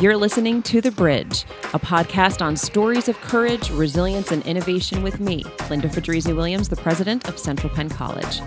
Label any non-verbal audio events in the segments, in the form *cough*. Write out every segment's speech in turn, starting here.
You're listening to The Bridge, a podcast on stories of courage, resilience, and innovation with me, Linda Fedrizzi Williams, the president of Central Penn College.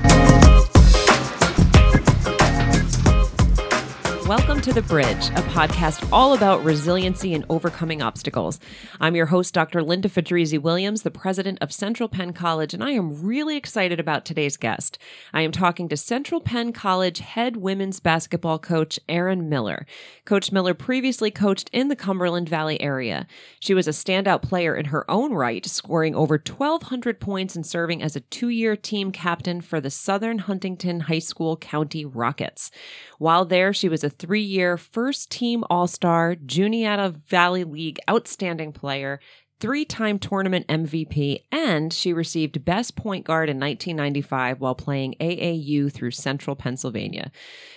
Welcome to The Bridge, a podcast all about resiliency and overcoming obstacles. I'm your host, Dr. Linda Fedrizzi Williams, the president of Central Penn College, and I am really excited about today's guest. I am talking to Central Penn College head women's basketball coach, Erin Miller. Coach Miller previously coached in the Cumberland Valley area. She was a standout player in her own right, scoring over 1,200 points and serving as a two year team captain for the Southern Huntingdon High School County Rockets. While there, she was a three year first team All Star, Juniata Valley League Outstanding Player, three time tournament MVP, and she received Best Point Guard in 1995 while playing AAU through Central Pennsylvania.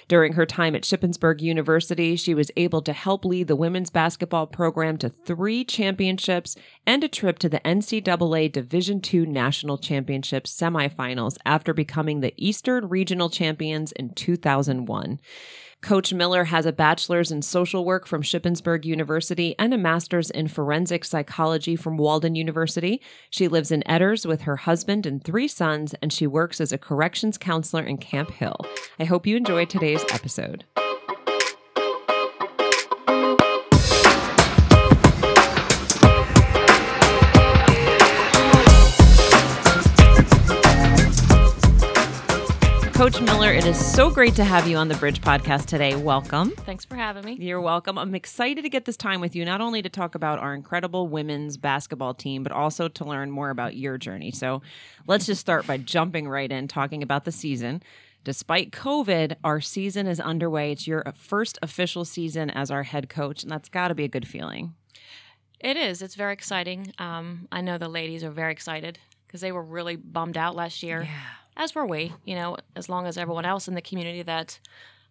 During her time at Shippensburg University, she was able to help lead the women's basketball program to three championships and a trip to the NCAA Division II National Championship semifinals after becoming the Eastern Regional Champions in 2001. Coach Miller has a bachelor's in social work from Shippensburg University and a master's in forensic psychology from Walden University. She lives in Etters with her husband and three sons, and she works as a corrections counselor in Camp Hill. I hope you enjoy today's episode. Coach Miller, it is so great to have you on the Bridge podcast today. Welcome. Thanks for having me. You're welcome. I'm excited to get this time with you, not only to talk about our incredible women's basketball team, but also to learn more about your journey. So let's just start by jumping right in, talking about the season. Despite COVID, our season is underway. It's your first official season as our head coach, and that's got to be a good feeling. It is. It's very exciting. Um, I know the ladies are very excited because they were really bummed out last year. Yeah as were we, you know, as long as everyone else in the community that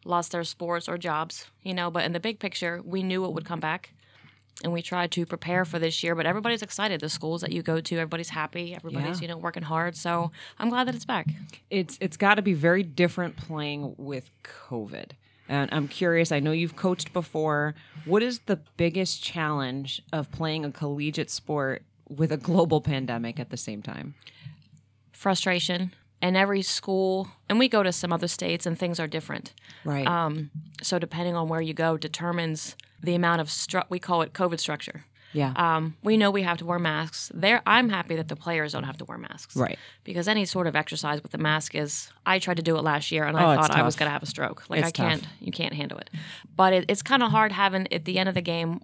lost their sports or jobs, you know, but in the big picture, we knew it would come back and we tried to prepare for this year, but everybody's excited. The schools that you go to, everybody's happy, everybody's, yeah. you know, working hard. So I'm glad that it's back. It's it's gotta be very different playing with COVID. And I'm curious, I know you've coached before. What is the biggest challenge of playing a collegiate sport with a global *laughs* pandemic at the same time? Frustration and every school and we go to some other states and things are different. Right. Um, so depending on where you go determines the amount of stru- we call it covid structure. Yeah. Um, we know we have to wear masks. There i'm happy that the players don't have to wear masks. Right. Because any sort of exercise with the mask is i tried to do it last year and i oh, thought i was going to have a stroke. Like it's i can't tough. you can't handle it. But it, it's kind of hard having at the end of the game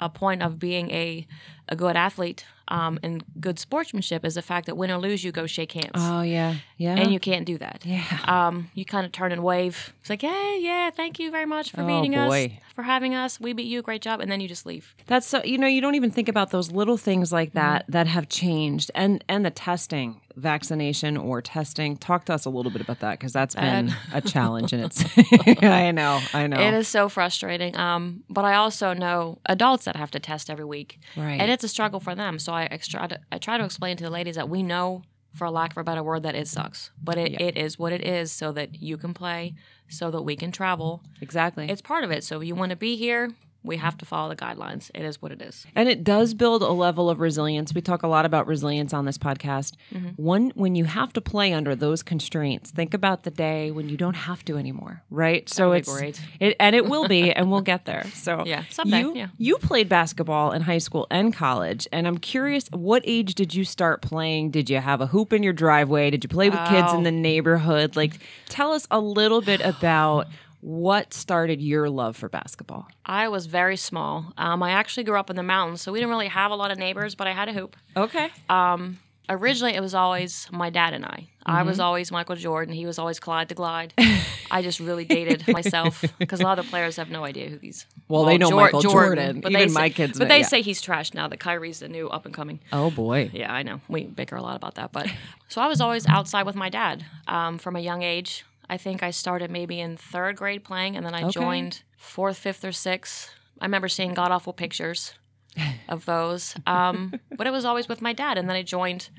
a point of being a, a good athlete um, and good sportsmanship is the fact that win or lose, you go shake hands. Oh yeah, yeah. And you can't do that. Yeah. Um, you kind of turn and wave. It's like, hey, yeah, thank you very much for oh, beating boy. us, for having us. We beat you, great job, and then you just leave. That's so you know you don't even think about those little things like that mm-hmm. that have changed, and and the testing, vaccination or testing. Talk to us a little bit about that because that's been a *laughs* challenge, and it's. *laughs* *laughs* I know, I know. It is so frustrating. Um, but I also know adults that have to test every week, right? And it's a struggle for them. So I extra I try to explain to the ladies that we know, for lack of a better word, that it sucks, but it, yeah. it is what it is, so that you can play, so that we can travel. Exactly, it's part of it. So you want to be here, we have to follow the guidelines. It is what it is. And it does build a level of resilience. We talk a lot about resilience on this podcast. Mm-hmm. One when you have to play under those constraints, think about the day when you don't have to anymore, right? so it's great. It, and it will be *laughs* and we'll get there. So Yeah, someday. You, yeah. you played basketball in high school and college, and I'm curious what age did you start playing? Did you have a hoop in your driveway? Did you play with oh. kids in the neighborhood? Like tell us a little bit about what started your love for basketball? I was very small. Um, I actually grew up in the mountains, so we didn't really have a lot of neighbors, but I had a hoop. Okay. Um, originally, it was always my dad and I. Mm-hmm. I was mm-hmm. always Michael Jordan. He was always Clyde the Glide. *laughs* I just really dated *laughs* myself because a lot of the players have no idea who these. Well, well they know Michael Jordan, Jordan but even say, my kids. But they yeah. say he's trash now. That Kyrie's the new up and coming. Oh boy. Yeah, I know. We bicker a lot about that, but so I was always outside with my dad um, from a young age. I think I started maybe in third grade playing, and then I okay. joined fourth, fifth, or sixth. I remember seeing god awful pictures *laughs* of those, um, but it was always with my dad. And then I joined,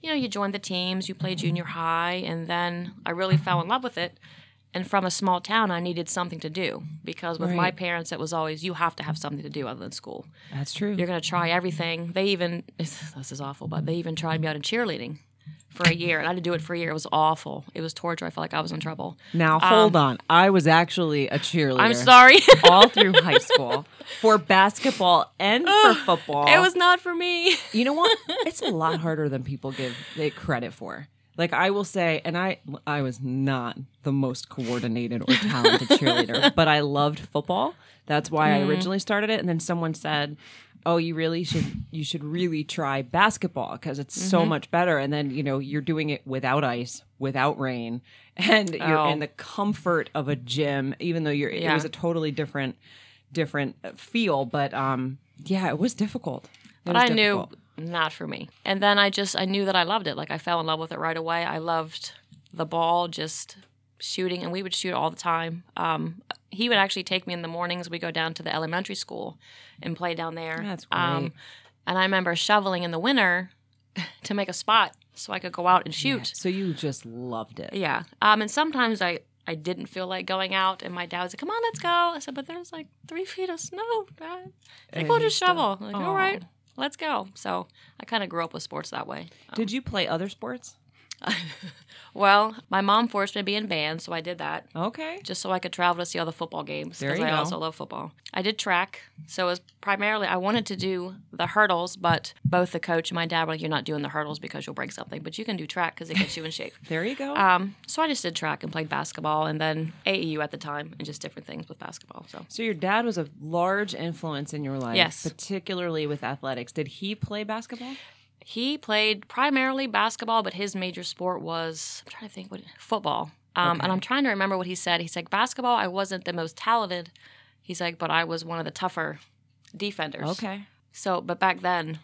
you know, you joined the teams, you played junior high, and then I really fell in love with it. And from a small town, I needed something to do because with my parents, it was always you have to have something to do other than school. That's true. You're going to try everything. They even, *laughs* this is awful, but they even tried me out in cheerleading for a year. And I had to do it for a year. It was awful. It was torture. I felt like I was in trouble. now hold um, on. I was actually a cheerleader. I'm sorry. *laughs* all *laughs* through high school for basketball and for football. it was not for me. You know what? *laughs* It's a lot harder than people give it credit for. Like I will say, and I I was not the most coordinated or talented cheerleader, but I loved football. That's why I mm. originally started it. And then someone said, "Oh, you really should you should really try basketball because it's so much better." And then you know you're doing it without ice, without rain, *laughs* and you're Oh. in the comfort of a gym, even though you're it was a totally different different feel. But um, yeah, it was difficult. It but was I difficult. knew not for me. And then I just I knew that I loved it. Like I fell in love with it right away. I loved the ball, just shooting, and we would shoot all the time. Um, he would actually take me in the mornings. We go down to the elementary school and play down there. That's Um, great. and I remember shoveling in the winter *laughs* to make a spot so I could go out and shoot. So you just loved it. Yeah. Um, and sometimes I, I didn't feel like going out, and my dad was like, "Come on, let's go." I said, "But there's like three feet of snow, Dad. Like, just shovel." Like, all Aw. let's go. So I kind of grew up with sports that way. Did you play other sports? *laughs* Well, my mom forced me to be in band, so I did that Okay. just so I could travel to see all the football games because I go. also love football. I did track, so it was primarily I wanted to do the hurdles, but both the coach and my dad were like, "You're not doing the hurdles because you'll break something, but you can do track because it gets you in shape." *laughs* There you go. Um, so I just did track and played basketball, and then AAU at the time, and just different things with basketball. So so your dad was a large influence in your life, Yes. particularly with athletics. Did he play basketball? He played primarily basketball, but his major sport was I'm trying to think what football. Um, Okay. And I'm trying to remember what he said. He's like basketball. I wasn't the most talented. He's like, but I was one of the tougher defenders. Okay. So, but back then.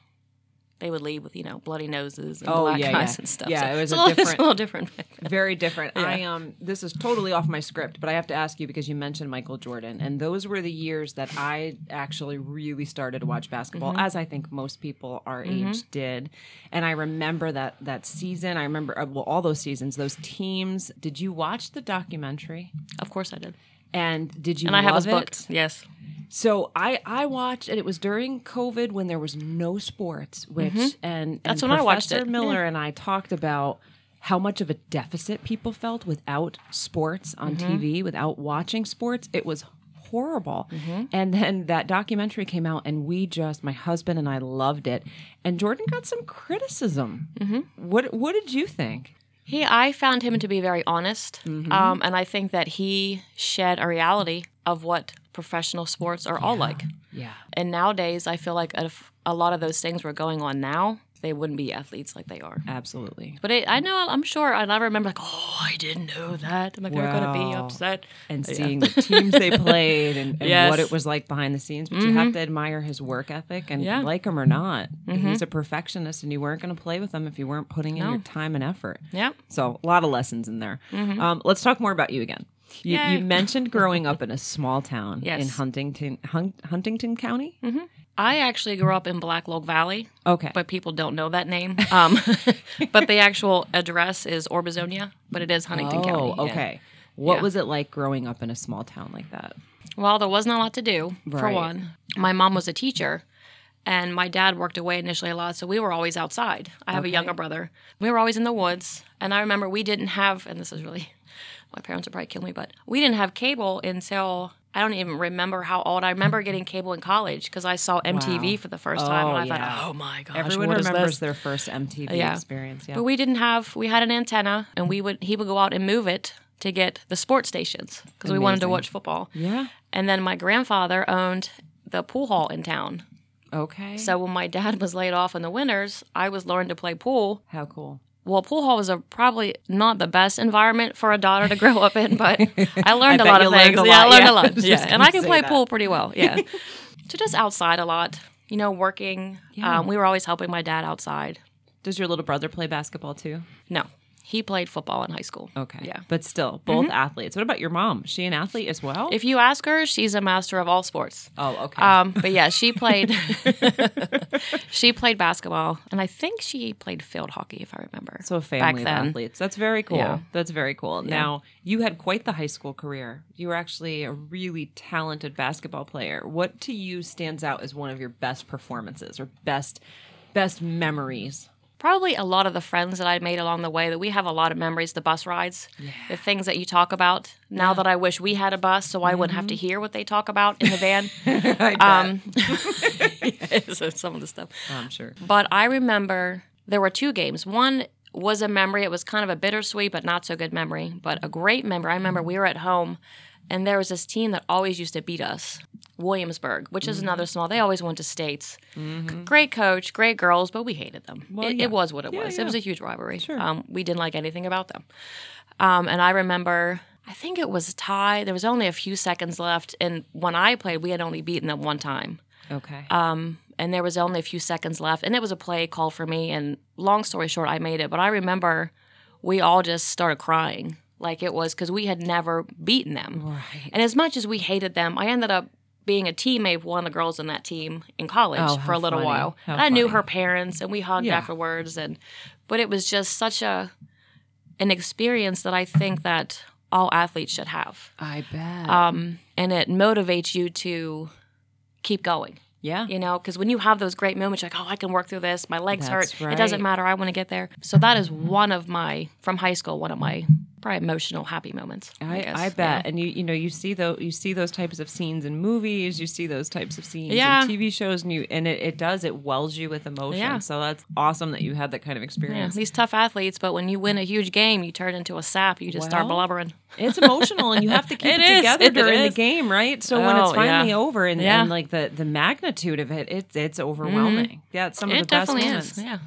They would leave with you know bloody noses and Oh, black yeah, eyes yeah. and stuff. Yeah, So it was a little, *laughs* different- a little different. Very different. Yeah. I um this is totally off my script, but I have to ask you because you mentioned Michael Jordan and those were the years that I actually really started to watch basketball Mm-hmm. as I think most people our age did. And I remember that that season. I remember uh, well all those seasons, those teams. Did you watch the documentary? Of course, I did, And did you and I have his book. Yes, So I I watched and it was during COVID when there was no sports, which and, and Mm-hmm. That's when I watched Professor it. Miller and I talked about how much of a deficit people felt without sports on Mm-hmm. TV, without watching sports. It was horrible. Mm-hmm. And then that documentary came out and we just my husband and I loved it. And Jordan got some criticism. Mm-hmm. What what did you think? He, I found him to be very honest, Mm-hmm. um, and I think that he shed a reality of what professional sports are all like. Yeah. And nowadays, I feel like if a lot of those things were going on now, they wouldn't be athletes like they are. Absolutely. But it, I know, I'm sure, and I remember like, oh, I didn't know that. I'm like, they're gonna be upset. and Yeah. seeing the teams they played and, and *laughs* Yes. what it was like behind the scenes. But you have mm-hmm. to admire his work ethic and Yeah. like him or not. Mm-hmm. He's a perfectionist, and you weren't going to play with him if you weren't putting in No. your time and effort. Yeah. So a lot of lessons in there. Mm-hmm. Um, let's talk more about you again. You, you *laughs* mentioned growing up in a small town Yes. in Huntingdon, Hun- Huntingdon County. I actually grew up in Black Log Valley, Okay. but people don't know that name. Um, *laughs* but the actual address is Orbisonia, but it is Huntingdon oh, County. yeah. okay. What Yeah. was it like growing up in a small town like that? Well, there wasn't a lot to do, for one. My mom was a teacher, and my dad worked away initially a lot, so we were always outside. I have Okay. a younger brother. We were always in the woods, and I remember we didn't have, and this is really, my parents would probably kill me, but we didn't have cable until. I don't even remember how old. I remember getting cable in college because I saw MTV Wow. for the first time, Oh, and I oh, yeah. thought, "Oh my gosh, Everyone what is remembers this?" their first MTV Yeah. experience. Yeah. But we didn't have. We had an antenna, and we would. He would go out and move it to get the sports stations because we wanted to watch football. yeah. And then my grandfather owned the pool hall in town. Okay. So when my dad was laid off in the winters, I was learning to play pool. how cool. Well, pool hall was a probably not the best environment for a daughter to grow up in, but I *laughs* learned I a lot of things. a yeah, I learned yeah. a lot. *laughs* Yeah, and I can play that. pool pretty well. Yeah. *laughs* so just outside a lot, you know, working. Yeah. Um, we were always helping my dad outside. Does your little brother play basketball too? No, He played football in high school. Okay. Yeah. But still, both athletes. What about your mom? She an athlete as well? If you ask her, she's a master of all sports. oh, okay. Um, but yeah, she *laughs* played. *laughs* she played basketball, and I think she played field hockey, if I remember. so a family athletes. That's very cool. Yeah. That's very cool. Now, you had quite the high school career. You were actually a really talented basketball player. What to you stands out as one of your best performances or best best memories? Probably a lot of the friends that I made along the way. That we have a lot of memories. The bus rides, the things that you talk about. Now that I wish we had a bus, so I wouldn't have to hear what they talk about in the van. *laughs* um, *laughs* *laughs* so some of the stuff. I'm sure. But I remember there were two games. One was a memory. It was kind of a bittersweet, but not so good memory, but a great memory. I remember we were at home and there was this team that always used to beat us, Williamsburg, which is another small. They always went to states. Great coach, great girls, but we hated them. it, yeah. it was what it Yeah, was. yeah. It was a huge rivalry. Sure. Um, we didn't like anything about them. Um, and I remember, I think it was a tie. There was only a few seconds left. And when I played, we had only beaten them one time Okay. um, and there was only a few seconds left, and it was a play call for me. And long story short, I made it. But I remember we all just started crying, like it was because we had never beaten them. right. And as much as we hated them, I ended up being a teammate with one of the girls in that team in college Oh, for a little funny. while. How and I knew her parents, and we hugged Yeah. afterwards. And but it was just such a an experience that I think that all athletes should have, I bet. um, and it motivates you to keep going yeah. you know because when you have those great moments like oh i can work through this my legs That's hurt it doesn't matter i want to get there so that is one of my from high school one of my probably emotional happy moments I, guess. I bet, and you you know you see those you see those types of scenes in movies, you see those types of scenes Yeah. in TV shows, and you and it, it does it wells you with emotion. Yeah. So that's awesome that you had that kind of yeah, experience. these tough athletes but when you win a huge game you turn into a sap you just start blubbering It's emotional, and you have to *laughs* keep it, It together It during the game, right? So when it's Oh, finally yeah. over, and, Yeah. and like the the magnitude of it, it's it's mm-hmm. overwhelming. Yeah, it's some of the best moments. is yeah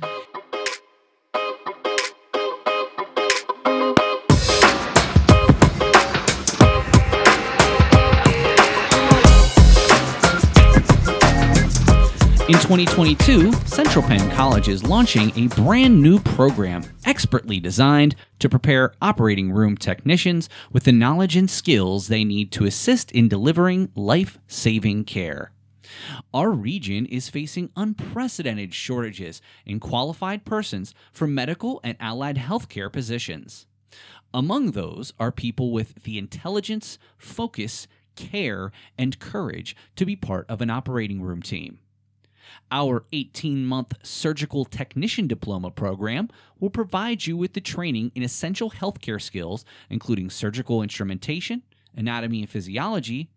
In 2022, Central Penn College is launching a brand new program expertly designed to prepare operating room technicians with the knowledge and skills they need to assist in delivering life saving care. Our region is facing unprecedented shortages in qualified persons for medical and allied healthcare positions. Among those are people with the intelligence, focus, care, and courage to be part of an operating room team. Our 18 month surgical technician diploma program will provide you with the training in essential healthcare skills, including surgical instrumentation, anatomy and physiology,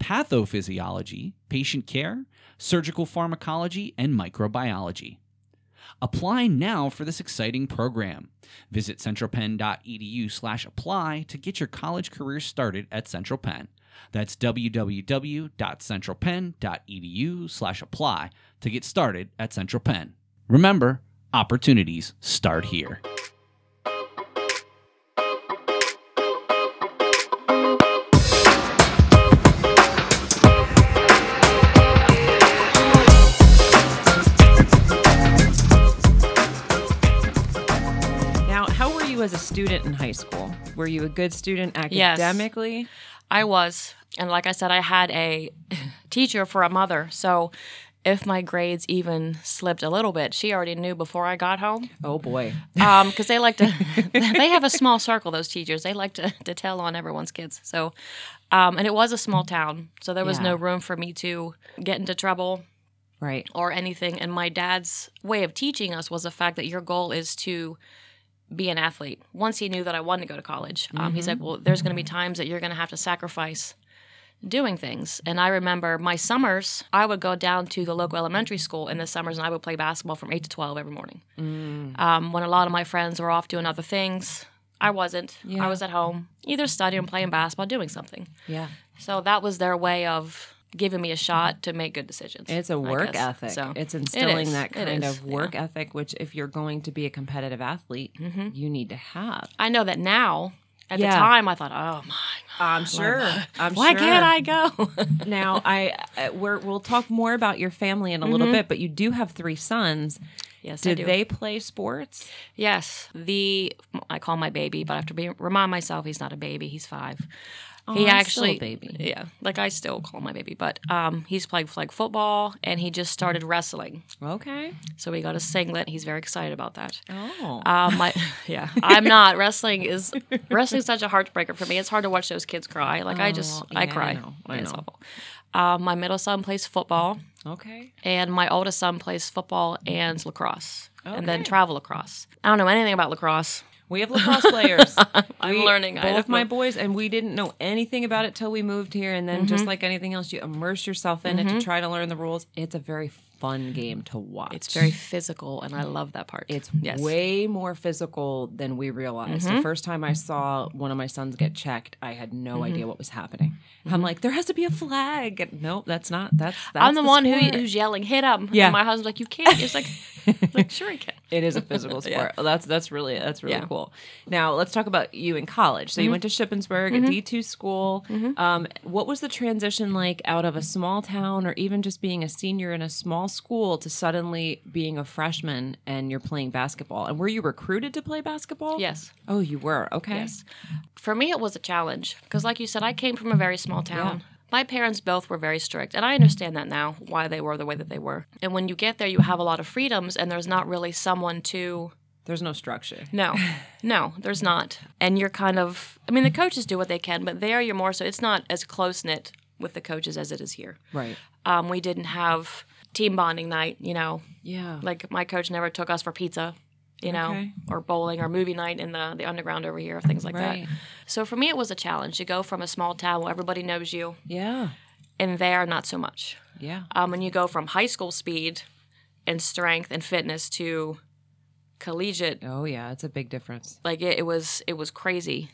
pathophysiology, patient care, surgical pharmacology, and microbiology. Apply now for this exciting program. Visit centralpenn.edu slash apply to get your college career started at Central Penn. That's www.centralpenn.edu slash apply to get started at Central Penn. Remember, opportunities start here. Now, how were you as a student in high school? Were you a good student Yes. I was. And like I said, I had a *laughs* teacher for a mother. So if my grades even slipped a little bit, she already knew before I got home. Oh boy. Because they like to, *laughs* *laughs* they have a small circle, those teachers. They like to, to tell on everyone's kids. So, um, and it was a small town. So there was Yeah. no room for me to get into trouble Right. or anything. And my dad's way of teaching us was the fact that your goal is to be an athlete. Once he knew that I wanted to go to college, um, he's like, well, there's going to be times that you're going to have to sacrifice doing things. And I remember my summers, I would go down to the local elementary school in the summers and I would play basketball from 8 to 12 every morning. Um, when a lot of my friends were off doing other things, I wasn't. Yeah. I was at home, either studying, playing basketball, doing something. Yeah. So that was their way of giving me a shot to make good decisions. It's a work ethic. So, it's instilling is. that kind of work ethic, which, if you're going to be a competitive athlete, mm-hmm. you need to have. I know that now. At Yeah. the time, I thought, "Oh my, I'm sure. I'm sure. why *laughs* sure. can't I go?" *laughs* now I we're, we'll talk more about your family in a little mm-hmm. bit, but you do have three sons, Yes, I Did do. they play sports? Yes, the I call my baby, but I have to be, remind myself he's not a baby. He's five. Oh, he I'm actually, baby. yeah, like I still call my baby, but um, he's played flag football and he just started wrestling. Okay. So we got a singlet. He's very excited about that. Oh. Um, my, *laughs* yeah, I'm not. Wrestling is wrestling's such a heartbreaker for me. It's hard to watch those kids cry. Like I just, Oh, I yeah, I cry. know, I It's know. awful. Um, my middle son plays football, okay. and my oldest son plays football and lacrosse, and then travel lacrosse. I don't know anything about lacrosse. We have lacrosse players. *laughs* I'm We- learning. Both don't my know. boys, and we didn't know anything about it till we moved here. And then, Mm-hmm. just like anything else, you immerse yourself in it to try to learn the rules. It's a very fun game to watch. It's very physical, and I love that part. It's yes. Mm-hmm. way more physical than we realized. The first time I saw one of my sons get checked, I had no Mm-hmm. idea what was happening. I'm like, there has to be a flag. And nope, that's not. That's that's I'm the, one who, who's yelling, "Hit him!" Yeah. And my husband's like, "You can't." It's like, *laughs* like sure he can. It is a physical *laughs* sport. That's that's really that's really Yeah. Mm-hmm. cool. Now let's talk about you in college. So you went to Shippensburg, a D two school. Um, what was the transition like out of a small town, or even just being a senior in a small school, to suddenly being a freshman and you're playing basketball? And were you recruited to play basketball? Yes. Oh, you were. Okay. Yes. For me, it was a challenge because, like you said, I came from a very small town. My parents both were very strict, and I understand that now why they were the way that they were. And when you get there, you have a lot of freedoms, and there's not really someone to. There's no structure. No, *laughs* no, there's not. And you're kind of. I mean, the coaches do what they can, but there you're more so. It's not as close knit with the coaches as it is here. Right. Um, we didn't have team bonding night, you know, Yeah. like my coach never took us for pizza you know Okay. or bowling or movie night in the the underground over here or things like Right. that so for me it was a challenge to go from a small town where everybody knows you Yeah. and there not so much Yeah. um, when you go from high school speed and strength and fitness to collegiate Oh yeah, it's a big difference. like it, it was it was crazy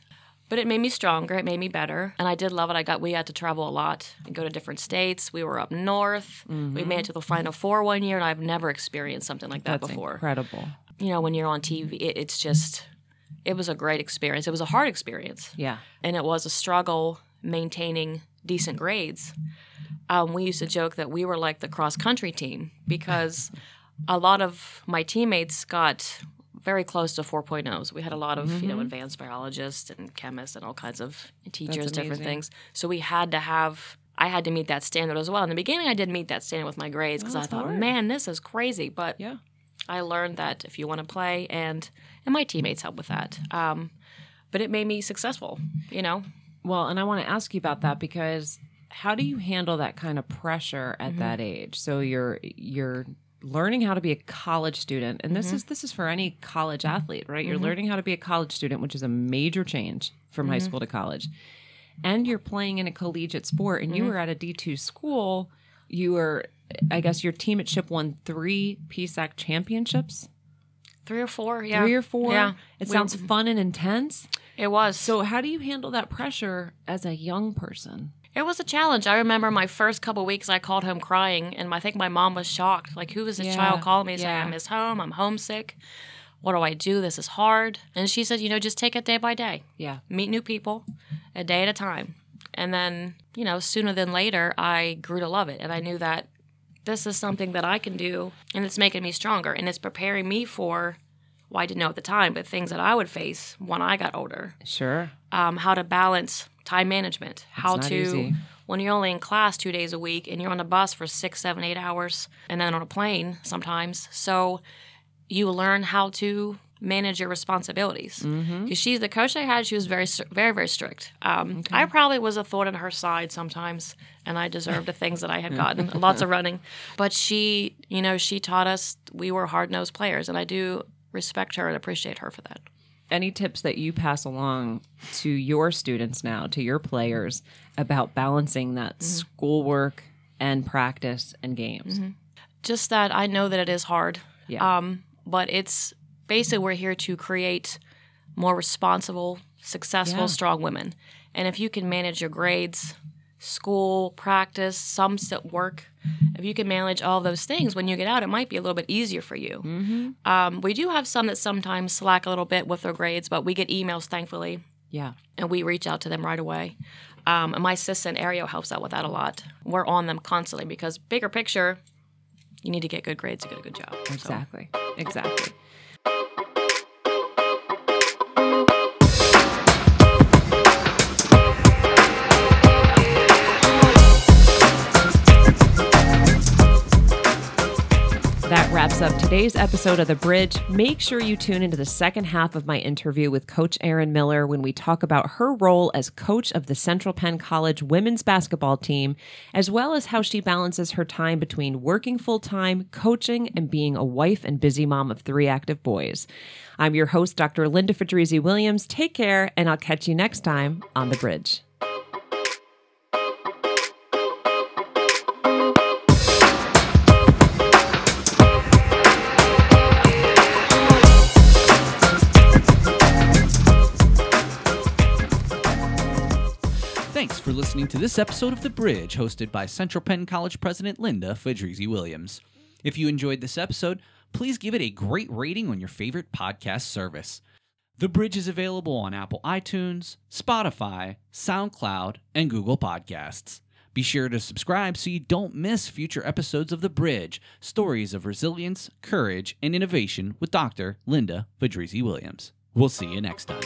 but it made me stronger it made me better and i did love it i got we had to travel a lot and go to different states we were up north we made it to the final four one year and i've never experienced something like that That's before incredible. you know, when you're on TV, it, it's just, it was a great experience. It was a hard experience, Yeah. and it was a struggle maintaining decent grades. Um, we used to joke that we were like the cross country team because a lot of my teammates got very close to 4.0s. We had a lot of, you know, advanced biologists and chemists and all kinds of teachers, different things. So we had to have. I had to meet that standard as well. In the beginning, I did meet that standard with my grades because I thought, hard. man, this is crazy. But Yeah. I learned that if you want to play, and and my teammates helped with that. Um, but it made me successful. You know, Well, and I want to ask you about that because how do you handle that kind of pressure Mm-hmm. at that age? So you're you're learning how to be a college student, and Mm-hmm. this is this is for any college athlete, right? You're learning how to be a college student, which is a major change from Mm-hmm. high school to college. And you're playing in a collegiate sport, and Mm-hmm. you were at a D2 school. You were, I guess, your team at Ship won three PSAC championships, three or four. Yeah, three or four. Yeah, it We- sounds fun and intense. It was So, how do you handle that pressure as a young person? It was a challenge. I remember my first couple weeks, I called home crying, and I think my mom was shocked. Like, who is this Yeah, child calling me saying yeah. I miss home? I'm homesick. What do I do? This is hard. And she said, you know, just take it day by day. Yeah. meet new people a day at a time. And then, you know, sooner than later, I grew to love it. And I knew that this is something that I can do and it's making me stronger and it's preparing me for, well, I didn't know at the time, but things that I would face when I got older. Sure. Um, how to balance time management, how not to, easy. when you're only in class two days a week and you're on a bus for six, seven, eight hours and then on a plane sometimes. So you learn how to manage your responsibilities. Because she's the coach I had, she was very, very, very strict. Um, I probably was a thorn in her side sometimes, and I deserved the things that I had *laughs* gotten, lots of running. But she, you know, she taught us we were hard nosed players, and I do respect her and appreciate her for that. Any tips that you pass along to your students now, to your players, about balancing that Mm-hmm. schoolwork and practice and games? just that I know that it is hard. Yeah. Um, but it's basically we're here to create more responsible, successful, Yeah. strong women. And if you can manage your grades, school, practice, some still work, if you can manage all those things when you get out, it might be a little bit easier for you. Mm-hmm. Um, we do have some that sometimes slack a little bit with their grades, but we get emails, thankfully, Yeah. and we reach out to them right away. Um, and my assistant Ariel helps out with that a lot. We're on them constantly because bigger picture, you need to get good grades to get a good job. So- Exactly. Wraps up today's episode of The Bridge. Make sure you tune into the second half of my interview with Coach Erin Miller when we talk about her role as coach of the Central Penn College women's basketball team, as well as how she balances her time between working full time, coaching, and being a wife and busy mom of three active boys. I'm your host, Dr. Linda Fedrizzi Williams. Take care, and I'll catch you next time on The Bridge. Listening to this episode of The Bridge, hosted by Central Penn College President Linda Fedrizzi Williams. If you enjoyed this episode, please give it a great rating on your favorite podcast service. The Bridge is available on Apple iTunes, Spotify, SoundCloud, and Google Podcasts. Be sure to subscribe so you don't miss future episodes of The Bridge stories of resilience, courage, and innovation with Dr. Linda Fedrizzi Williams. We'll see you next time.